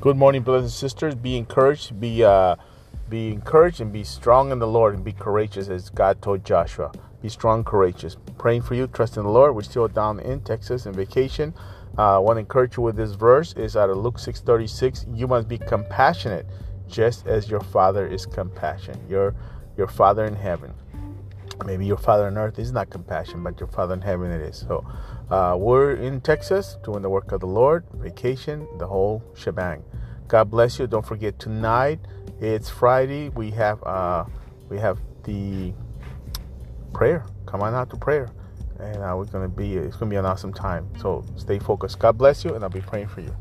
Good morning, brothers and sisters. Be encouraged. Be uh, be encouraged and be strong in the Lord and be courageous, as God told Joshua. Be strong, courageous. Praying for you. Trust in the Lord. We're still down in Texas in vacation. Uh, I want to encourage you with this verse. is out of Luke six thirty six. You must be compassionate, just as your Father is compassionate. Your your Father in heaven. Maybe your Father on earth is not compassion, but your Father in heaven it is. So uh, we're in Texas doing the work of the Lord, vacation, the whole shebang. God bless you. Don't forget tonight. It's Friday. We have uh, we have the prayer. Come on out to prayer, and uh, we're gonna be. It's gonna be an awesome time. So stay focused. God bless you, and I'll be praying for you.